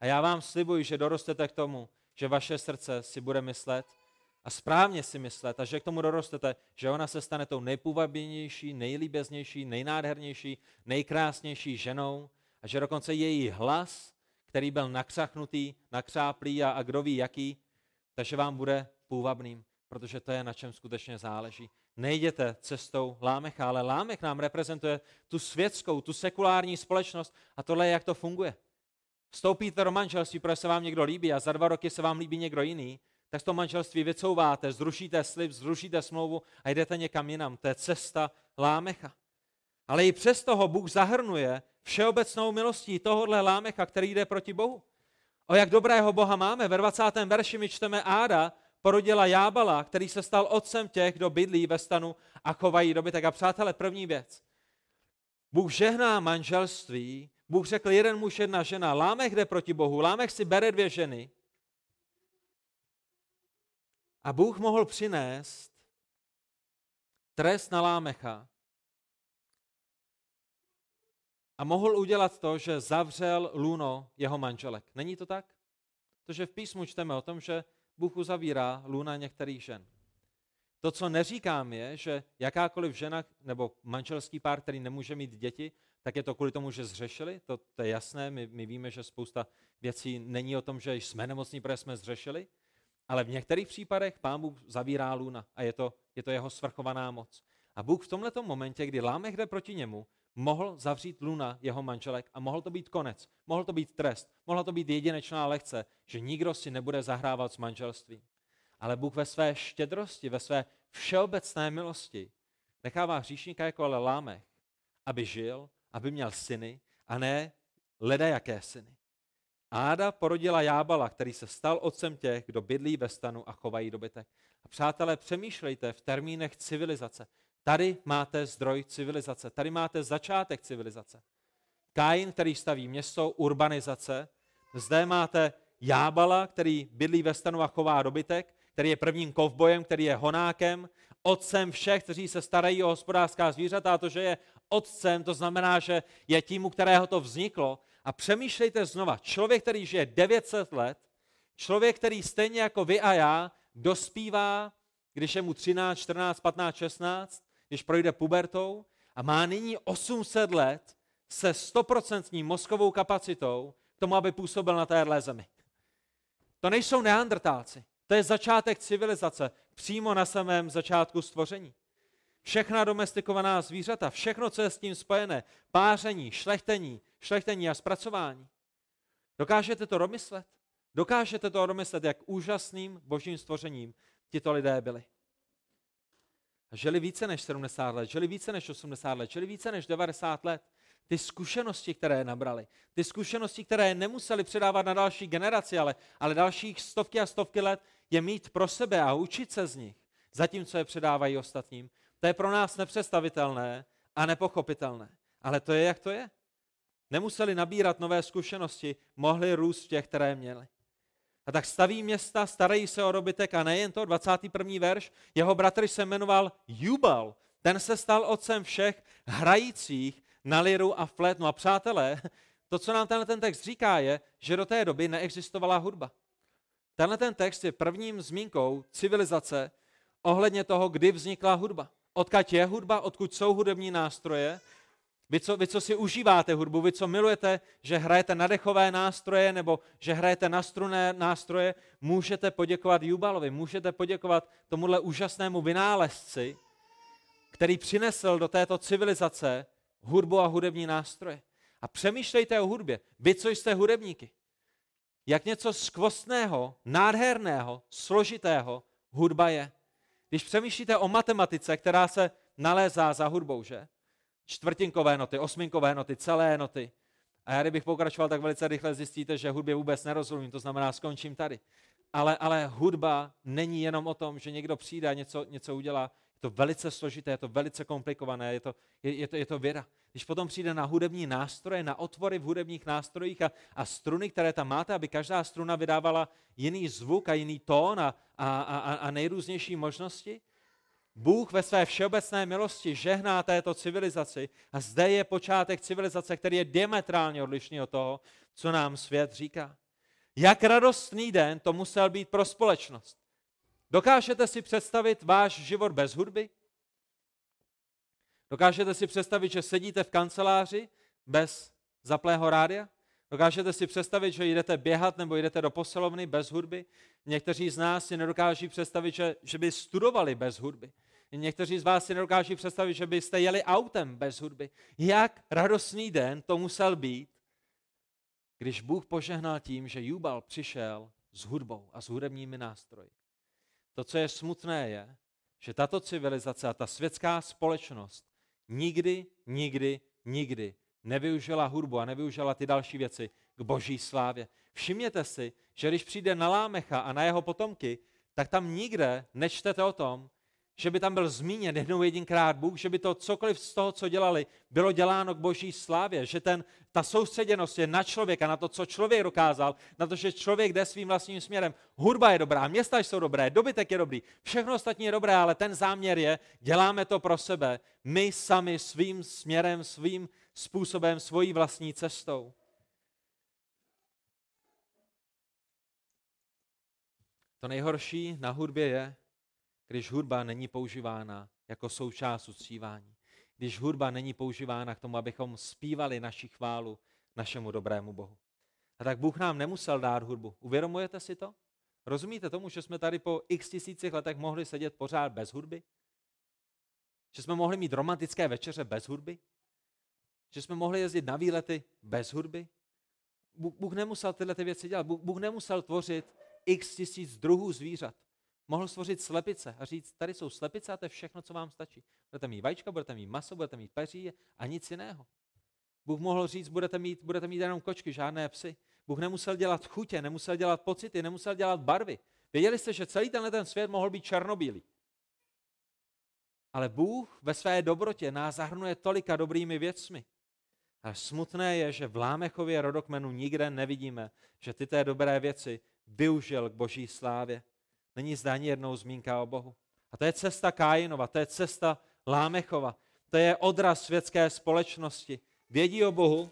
A já vám slibuji, že dorostete k tomu, že vaše srdce si bude myslet a správně si myslet a že k tomu dorostete, že ona se stane tou nejpůvabnější, nejlíbeznější, nejnádhernější, nejkrásnější ženou a že dokonce její hlas, který byl nakřachnutý, nakřáplý a, a kdo ví jaký, takže vám bude půvabným, protože to je na čem skutečně záleží nejděte cestou Lámecha, ale Lámech nám reprezentuje tu světskou, tu sekulární společnost a tohle je, jak to funguje. Vstoupíte do manželství, protože se vám někdo líbí a za dva roky se vám líbí někdo jiný, tak toho manželství vycouváte, zrušíte slib, zrušíte smlouvu a jdete někam jinam. To je cesta Lámecha. Ale i přes toho Bůh zahrnuje všeobecnou milostí tohohle Lámecha, který jde proti Bohu. O jak dobrého Boha máme. Ve 20. verši my čteme Áda, porodila Jábala, který se stal otcem těch, kdo bydlí ve stanu a chovají dobytek. A přátelé, první věc. Bůh žehná manželství, Bůh řekl jeden muž, jedna žena, Lámech jde proti Bohu, Lámech si bere dvě ženy. A Bůh mohl přinést trest na Lámecha a mohl udělat to, že zavřel luno jeho manželek. Není to tak? Protože v písmu čteme o tom, že Bůh uzavírá luna některých žen. To, co neříkám, je, že jakákoliv žena nebo manželský pár, který nemůže mít děti, tak je to kvůli tomu, že zřešili. To, to je jasné, my, my víme, že spousta věcí není o tom, že jsme nemocní, protože jsme zřešili, ale v některých případech pán Bůh zavírá luna a je to, je to jeho svrchovaná moc. A Bůh v tomto momentě, kdy Lámech jde proti němu, mohl zavřít Luna, jeho manželek, a mohl to být konec. Mohl to být trest. Mohla to být jedinečná lekce, že nikdo si nebude zahrávat s manželstvím. Ale Bůh ve své štědrosti, ve své všeobecné milosti nechává hříšníka jako ale lámech, aby žil, aby měl syny a ne leda jaké syny. Áda porodila Jábala, který se stal otcem těch, kdo bydlí ve stanu a chovají dobytek. A přátelé, přemýšlejte v termínech civilizace. Tady máte zdroj civilizace, tady máte začátek civilizace. Kain, který staví město, urbanizace. Zde máte Jábala, který bydlí ve stanu a chová dobytek, který je prvním kovbojem, který je honákem, otcem všech, kteří se starají o hospodářská zvířata. A to, že je otcem, to znamená, že je tím, u kterého to vzniklo. A přemýšlejte znova. Člověk, který žije 900 let, člověk, který stejně jako vy a já dospívá, když je mu 13, 14, 15, 16, když projde pubertou a má nyní 800 let se 100% mozkovou kapacitou k tomu, aby působil na téhle zemi. To nejsou neandrtálci. To je začátek civilizace přímo na samém začátku stvoření. Všechna domestikovaná zvířata, všechno, co je s tím spojené, páření, šlechtení, šlechtení a zpracování. Dokážete to domyslet? Dokážete to domyslet, jak úžasným božím stvořením tito lidé byli. Žili více než 70 let, žili více než 80 let, žili více než 90 let. Ty zkušenosti, které nabrali, ty zkušenosti, které nemuseli předávat na další generaci, ale, ale dalších stovky a stovky let, je mít pro sebe a učit se z nich, zatímco je předávají ostatním, to je pro nás nepředstavitelné a nepochopitelné. Ale to je, jak to je. Nemuseli nabírat nové zkušenosti, mohli růst v těch, které měli. A tak staví města, starají se o dobytek a nejen to, 21. verš, jeho bratr se jmenoval Jubal. Ten se stal otcem všech hrajících na liru a flétnu. A přátelé, to, co nám tenhle ten text říká, je, že do té doby neexistovala hudba. Tenhle ten text je prvním zmínkou civilizace ohledně toho, kdy vznikla hudba. Odkud je hudba, odkud jsou hudební nástroje. Vy co, vy, co si užíváte hudbu, vy, co milujete, že hrajete na dechové nástroje nebo že hrajete na struné nástroje, můžete poděkovat Jubalovi, můžete poděkovat tomuhle úžasnému vynálezci, který přinesl do této civilizace hudbu a hudební nástroje. A přemýšlejte o hudbě. Vy, co jste hudebníky. Jak něco skvostného, nádherného, složitého hudba je. Když přemýšlíte o matematice, která se nalézá za hudbou, že? Čtvrtinkové noty, osminkové noty, celé noty. A já kdybych pokračoval, tak velice rychle zjistíte, že hudbě vůbec nerozumím, to znamená, skončím tady. Ale, ale hudba není jenom o tom, že někdo přijde a něco, něco udělá. Je to velice složité, je to velice komplikované, je to, je, je to, je to věda. Když potom přijde na hudební nástroje, na otvory v hudebních nástrojích a, a struny, které tam máte, aby každá struna vydávala jiný zvuk a jiný tón a, a, a, a nejrůznější možnosti, Bůh ve své všeobecné milosti žehná této civilizaci a zde je počátek civilizace, který je diametrálně odlišný od toho, co nám svět říká. Jak radostný den to musel být pro společnost. Dokážete si představit váš život bez hudby? Dokážete si představit, že sedíte v kanceláři bez zaplého rádia? Dokážete si představit, že jdete běhat nebo jdete do posilovny bez hudby? Někteří z nás si nedokáží představit, že, že by studovali bez hudby. Někteří z vás si nedokáží představit, že byste jeli autem bez hudby. Jak radostný den to musel být, když Bůh požehnal tím, že Jubal přišel s hudbou a s hudebními nástroji. To, co je smutné, je, že tato civilizace a ta světská společnost nikdy, nikdy, nikdy nevyužila hudbu a nevyužila ty další věci k boží slávě. Všimněte si, že když přijde na Lámecha a na jeho potomky, tak tam nikde nečtete o tom, že by tam byl zmíněn jednou jedinkrát Bůh, že by to cokoliv z toho, co dělali, bylo děláno k boží slávě, že ten, ta soustředěnost je na člověka, na to, co člověk dokázal, na to, že člověk jde svým vlastním směrem. Hudba je dobrá, města jsou dobré, dobytek je dobrý, všechno ostatní je dobré, ale ten záměr je, děláme to pro sebe, my sami svým směrem, svým způsobem, svojí vlastní cestou. To nejhorší na hudbě je, když hudba není používána jako součást uctívání. Když hudba není používána k tomu, abychom zpívali naši chválu našemu dobrému Bohu. A tak Bůh nám nemusel dát hudbu. Uvědomujete si to? Rozumíte tomu, že jsme tady po x tisících letech mohli sedět pořád bez hudby? Že jsme mohli mít romantické večeře bez hudby? Že jsme mohli jezdit na výlety bez hudby? Bůh, nemusel tyhle ty věci dělat. Bůh, Bůh nemusel tvořit x tisíc druhů zvířat. Mohl stvořit slepice a říct, tady jsou slepice a to je všechno, co vám stačí. Budete mít vajíčka, budete mít maso, budete mít peří a nic jiného. Bůh mohl říct, budete mít, budete mít jenom kočky, žádné psy. Bůh nemusel dělat chutě, nemusel dělat pocity, nemusel dělat barvy. Věděli jste, že celý tenhle ten svět mohl být černobílý. Ale Bůh ve své dobrotě nás zahrnuje tolika dobrými věcmi. A smutné je, že v Lámechově rodokmenu nikde nevidíme, že ty té dobré věci využil k boží slávě. Není zde ani jednou zmínka o Bohu. A to je cesta Kájinova, to je cesta Lámechova, to je odraz světské společnosti. Vědí o Bohu,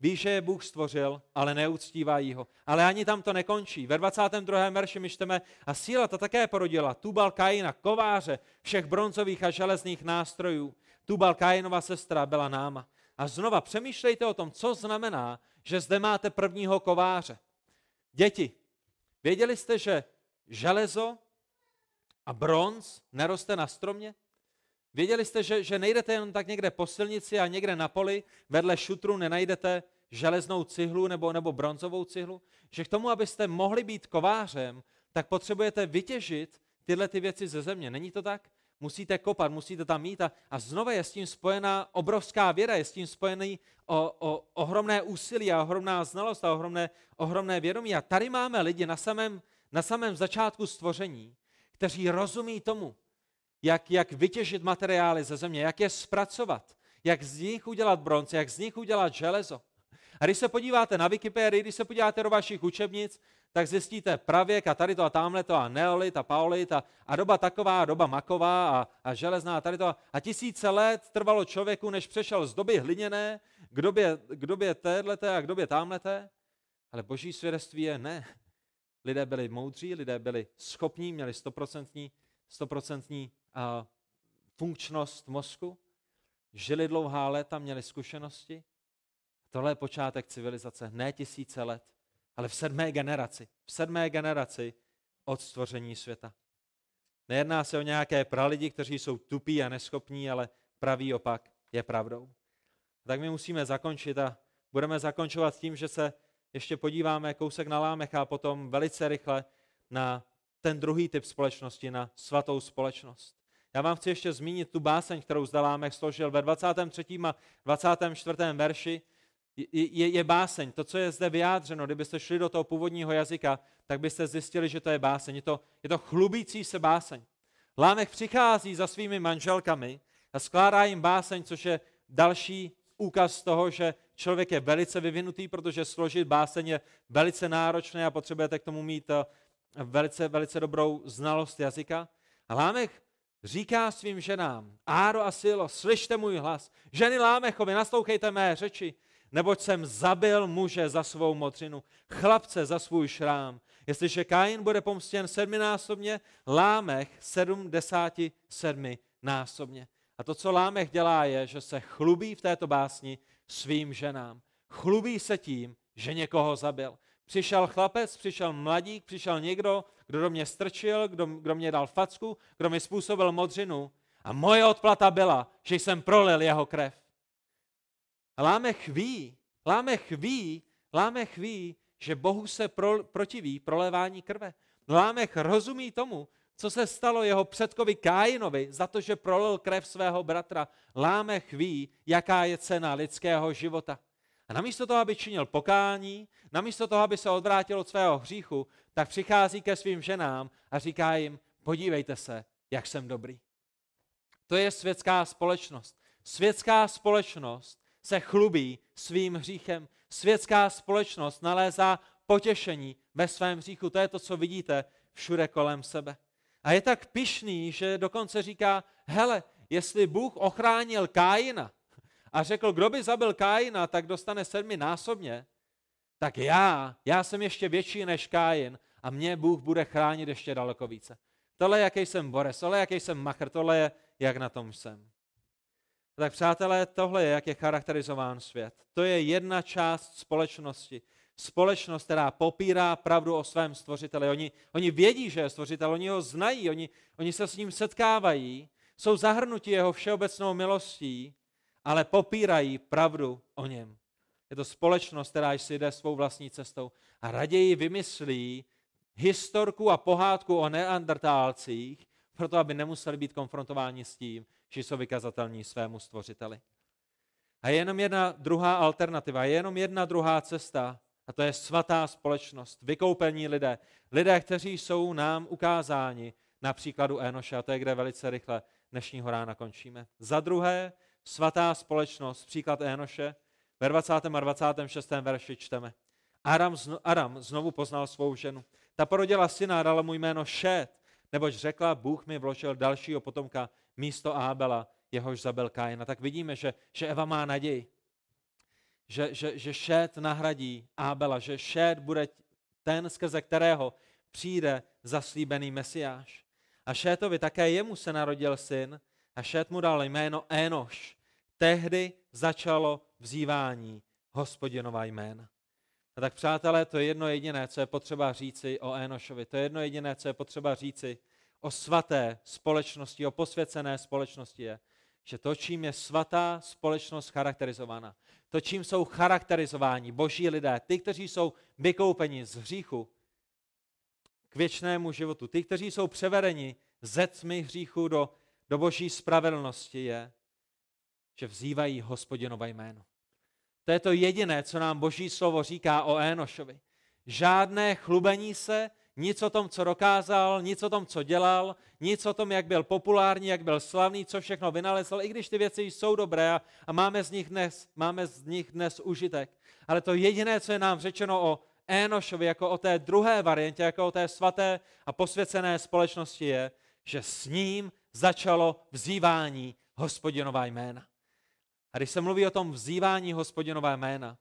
ví, že je Bůh stvořil, ale neuctívají ho. Ale ani tam to nekončí. Ve 22. verši my čteme, a síla ta také porodila Tubal Kaina, kováře všech bronzových a železných nástrojů. Tubal Kainova sestra byla náma. A znova přemýšlejte o tom, co znamená, že zde máte prvního kováře. Děti, věděli jste, že železo a bronz neroste na stromě? Věděli jste, že, že nejdete jen tak někde po silnici a někde na poli, vedle šutru nenajdete železnou cihlu nebo, nebo bronzovou cihlu? Že k tomu, abyste mohli být kovářem, tak potřebujete vytěžit tyhle ty věci ze země. Není to tak? Musíte kopat, musíte tam mít a, a znova je s tím spojená obrovská věda, je s tím spojený o, o, ohromné úsilí a ohromná znalost a ohromné, ohromné vědomí. A tady máme lidi na samém, na samém začátku stvoření, kteří rozumí tomu, jak, jak vytěžit materiály ze země, jak je zpracovat, jak z nich udělat bronz, jak z nich udělat železo. A když se podíváte na Wikipedii, když se podíváte do vašich učebnic, tak zjistíte pravěk a tady to a tamhle to a neolit a paolit a, a doba taková, a doba maková a, a železná a tady to. A tisíce let trvalo člověku, než přešel z doby hliněné k době, k době téhleté a k době tamhleté. Ale boží svědectví je ne. Lidé byli moudří, lidé byli schopní, měli stoprocentní, stoprocentní funkčnost mozku, žili dlouhá léta, měli zkušenosti. Tohle je počátek civilizace, ne tisíce let, ale v sedmé generaci. V sedmé generaci od stvoření světa. Nejedná se o nějaké pralidi, kteří jsou tupí a neschopní, ale pravý opak je pravdou. Tak my musíme zakončit a budeme zakončovat tím, že se ještě podíváme kousek na lámech a potom velice rychle na ten druhý typ společnosti, na svatou společnost. Já vám chci ještě zmínit tu báseň, kterou zde Lámech složil ve 23. a 24. verši. Je, je, báseň, to, co je zde vyjádřeno, kdybyste šli do toho původního jazyka, tak byste zjistili, že to je báseň. Je to, je to chlubící se báseň. Lámech přichází za svými manželkami a skládá jim báseň, což je další úkaz toho, že člověk je velice vyvinutý, protože složit báseň je velice náročné a potřebujete k tomu mít eh, velice, velice dobrou znalost jazyka. A Lámech říká svým ženám, Áro a Silo, slyšte můj hlas, ženy Lámechovi, naslouchejte mé řeči, neboť jsem zabil muže za svou modřinu, chlapce za svůj šrám. Jestliže Kain bude pomstěn sedminásobně, Lámech sedmdesáti sedmi násobně. A to, co Lámech dělá, je, že se chlubí v této básni svým ženám. Chlubí se tím, že někoho zabil. Přišel chlapec, přišel mladík, přišel někdo, kdo do mě strčil, kdo, kdo mě dal facku, kdo mi způsobil modřinu. A moje odplata byla, že jsem prolil jeho krev. Lámech ví, Lámech ví, Lámech ví, že Bohu se pro, protiví prolévání krve. Lámech rozumí tomu, co se stalo jeho předkovi Kájinovi za to, že prolil krev svého bratra. Lámech ví, jaká je cena lidského života. A namísto toho, aby činil pokání, namísto toho, aby se odvrátil od svého hříchu, tak přichází ke svým ženám a říká jim, podívejte se, jak jsem dobrý. To je světská společnost. Světská společnost se chlubí svým hříchem. Světská společnost nalézá potěšení ve svém hříchu. To je to, co vidíte všude kolem sebe. A je tak pišný, že dokonce říká, hele, jestli Bůh ochránil Kájina, a řekl, kdo by zabil Kájina, tak dostane sedmi násobně, tak já, já jsem ještě větší než Kájin a mě Bůh bude chránit ještě daleko více. Tohle jaký jsem Boris, tohle jaký jsem Machr, tohle je, jak na tom jsem. Tak přátelé, tohle je, jak je charakterizován svět. To je jedna část společnosti. Společnost, která popírá pravdu o svém stvořiteli. Oni, oni vědí, že je stvořitel, oni ho znají, oni, oni se s ním setkávají, jsou zahrnuti jeho všeobecnou milostí, ale popírají pravdu o něm. Je to společnost, která si jde svou vlastní cestou a raději vymyslí historku a pohádku o neandertálcích, proto aby nemuseli být konfrontováni s tím, že jsou vykazatelní svému stvořiteli. A je jenom jedna druhá alternativa, je jenom jedna druhá cesta, a to je svatá společnost, vykoupení lidé. Lidé, kteří jsou nám ukázáni na příkladu Enoše, a to je, kde velice rychle dnešního rána končíme. Za druhé, svatá společnost, příklad Énoše, ve 20. a 26. verši čteme. Aram, zno, Aram znovu poznal svou ženu. Ta porodila syna a dala mu jméno Šét, neboť řekla, Bůh mi vložil dalšího potomka místo Ábela, jehož zabil Kájina. Tak vidíme, že, že Eva má naději. že, že, že Šét nahradí Ábela, že Šét bude ten, skrze kterého přijde zaslíbený Mesiáš. A Šétovi také jemu se narodil syn a Šét mu dal jméno Énoš. Tehdy začalo vzývání hospodinova jména. A tak přátelé, to je jedno jediné, co je potřeba říci o Énošovi. To je jedno jediné, co je potřeba říci o svaté společnosti, o posvěcené společnosti je, že to, čím je svatá společnost charakterizována, to, čím jsou charakterizováni boží lidé, ty, kteří jsou vykoupeni z hříchu k věčnému životu, ty, kteří jsou převedeni ze tmy hříchu do, do boží spravedlnosti, je, že vzývají hospodinové jméno. To je to jediné, co nám boží slovo říká o Énošovi. Žádné chlubení se, nic o tom, co dokázal, nic o tom, co dělal, nic o tom, jak byl populární, jak byl slavný, co všechno vynalezl, i když ty věci jsou dobré a, a máme, z nich dnes, máme z nich dnes užitek. Ale to jediné, co je nám řečeno o Énošovi, jako o té druhé variantě, jako o té svaté a posvěcené společnosti je, že s ním začalo vzývání hospodinová jména. A když se mluví o tom vzývání hospodinová jména,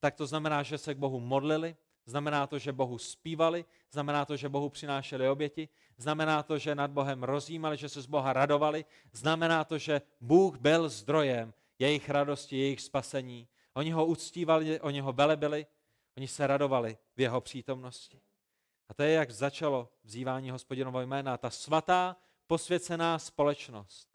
tak to znamená, že se k Bohu modlili, Znamená to, že Bohu zpívali, znamená to, že Bohu přinášeli oběti, znamená to, že nad Bohem rozjímali, že se z Boha radovali, znamená to, že Bůh byl zdrojem jejich radosti, jejich spasení. Oni ho uctívali, oni ho velebili, oni se radovali v jeho přítomnosti. A to je, jak začalo vzývání hospodinovo jména. Ta svatá, posvěcená společnost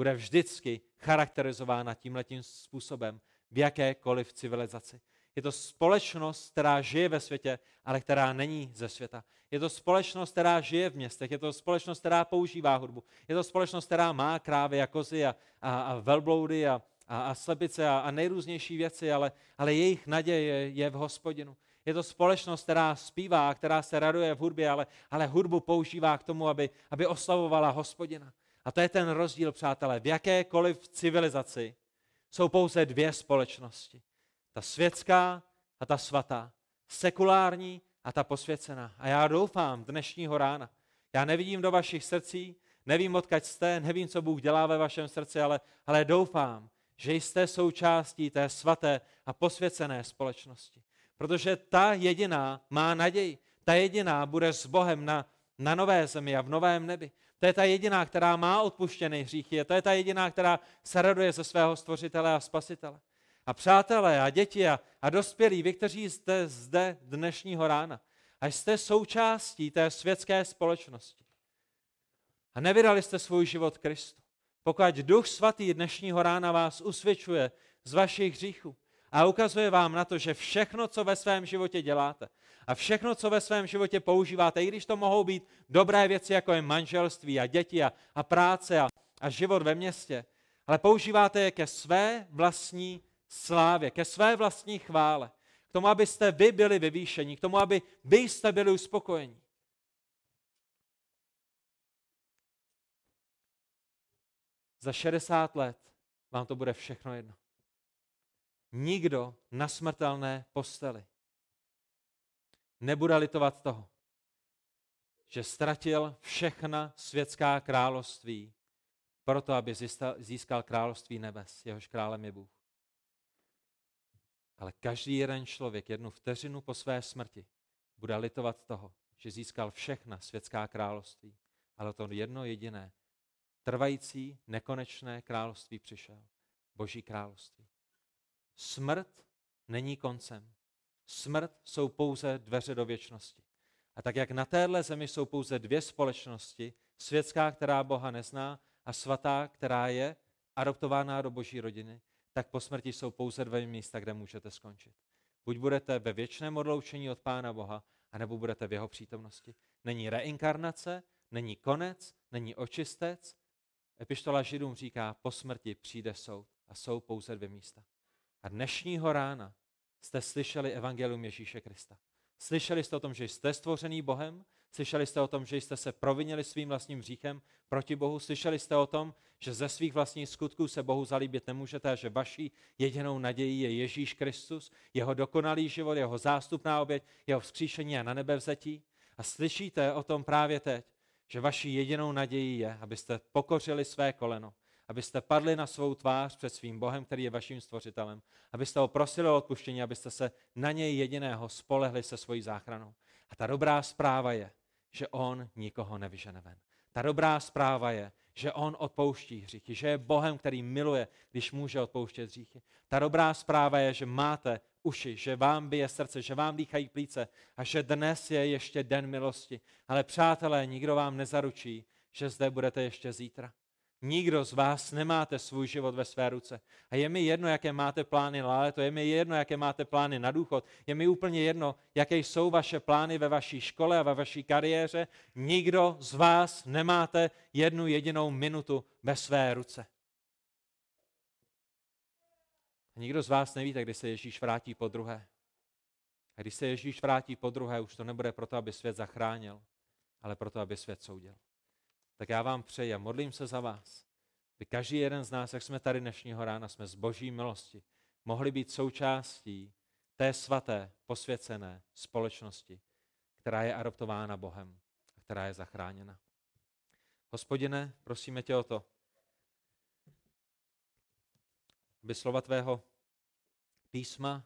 bude vždycky charakterizována tímhletím způsobem v jakékoliv civilizaci. Je to společnost, která žije ve světě, ale která není ze světa. Je to společnost, která žije v městech, je to společnost, která používá hudbu. Je to společnost, která má krávy a kozy a, a, a velbloudy a, a, a slepice a, a nejrůznější věci, ale, ale jejich naděje je, v hospodinu. Je to společnost, která zpívá, která se raduje v hudbě, ale, ale hudbu používá k tomu, aby, aby oslavovala hospodina. A to je ten rozdíl, přátelé. V jakékoliv civilizaci jsou pouze dvě společnosti. Ta světská a ta svatá. Sekulární a ta posvěcená. A já doufám dnešního rána. Já nevidím do vašich srdcí, nevím, odkaď jste, nevím, co Bůh dělá ve vašem srdci, ale, ale doufám, že jste součástí té svaté a posvěcené společnosti. Protože ta jediná má naději. Ta jediná bude s Bohem na, na nové zemi a v novém nebi. To je ta jediná, která má odpuštěný hříchy. To je ta jediná, která se raduje ze svého stvořitele a spasitele. A přátelé a děti a, a dospělí, vy, kteří jste zde dnešního rána, a jste součástí té světské společnosti a nevydali jste svůj život Kristu, pokud Duch Svatý dnešního rána vás usvědčuje z vašich hříchů a ukazuje vám na to, že všechno, co ve svém životě děláte a všechno, co ve svém životě používáte, i když to mohou být dobré věci, jako je manželství a děti a, a práce a, a život ve městě, ale používáte je ke své vlastní slávě, ke své vlastní chvále, k tomu, abyste vy byli vyvýšení, k tomu, aby vy jste byli uspokojení. Za 60 let vám to bude všechno jedno. Nikdo na smrtelné posteli nebude litovat toho, že ztratil všechna světská království proto, aby získal království nebes, jehož králem je Bůh. Ale každý jeden člověk jednu vteřinu po své smrti bude litovat toho, že získal všechna světská království, ale to jedno jediné, trvající, nekonečné království přišel. Boží království. Smrt není koncem. Smrt jsou pouze dveře do věčnosti. A tak jak na téhle zemi jsou pouze dvě společnosti, světská, která Boha nezná, a svatá, která je adoptována do boží rodiny, tak po smrti jsou pouze dvě místa, kde můžete skončit. Buď budete ve věčném odloučení od Pána Boha, anebo budete v jeho přítomnosti. Není reinkarnace, není konec, není očistec. Epištola Židům říká, po smrti přijde soud a jsou pouze dvě místa. A dnešního rána jste slyšeli evangelium Ježíše Krista. Slyšeli jste o tom, že jste stvořený Bohem, Slyšeli jste o tom, že jste se provinili svým vlastním hříchem proti Bohu? Slyšeli jste o tom, že ze svých vlastních skutků se Bohu zalíbit nemůžete a že vaší jedinou nadějí je Ježíš Kristus, jeho dokonalý život, jeho zástupná oběť, jeho vzkříšení a na nebe vzetí? A slyšíte o tom právě teď, že vaší jedinou nadějí je, abyste pokořili své koleno, abyste padli na svou tvář před svým Bohem, který je vaším stvořitelem, abyste ho prosili o odpuštění, abyste se na něj jediného spolehli se svojí záchranou. A ta dobrá zpráva je, že on nikoho nevyžene ven. Ta dobrá zpráva je, že on odpouští hříchy, že je Bohem, který miluje, když může odpouštět hříchy. Ta dobrá zpráva je, že máte uši, že vám bije srdce, že vám dýchají plíce a že dnes je ještě den milosti. Ale přátelé, nikdo vám nezaručí, že zde budete ještě zítra. Nikdo z vás nemáte svůj život ve své ruce. A je mi jedno, jaké máte plány na léto, je mi jedno, jaké máte plány na důchod, je mi úplně jedno, jaké jsou vaše plány ve vaší škole a ve vaší kariéře. Nikdo z vás nemáte jednu jedinou minutu ve své ruce. A nikdo z vás nevíte, kdy se Ježíš vrátí po druhé. A když se Ježíš vrátí po druhé, už to nebude proto, aby svět zachránil, ale proto, aby svět soudil tak já vám přeji a modlím se za vás. Vy každý jeden z nás, jak jsme tady dnešního rána, jsme z boží milosti, mohli být součástí té svaté, posvěcené společnosti, která je adoptována Bohem a která je zachráněna. Hospodine, prosíme tě o to, aby slova tvého písma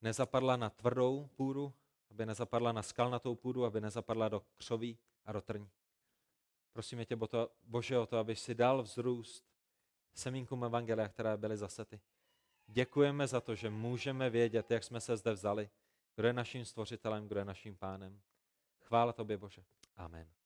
nezapadla na tvrdou půdu, aby nezapadla na skalnatou půdu, aby nezapadla do křoví a do trní. Prosíme tě, Bože, o to, aby si dal vzrůst semínkům Evangelia, které byly zasety. Děkujeme za to, že můžeme vědět, jak jsme se zde vzali, kdo je naším stvořitelem, kdo je naším pánem. Chvála tobě, Bože. Amen.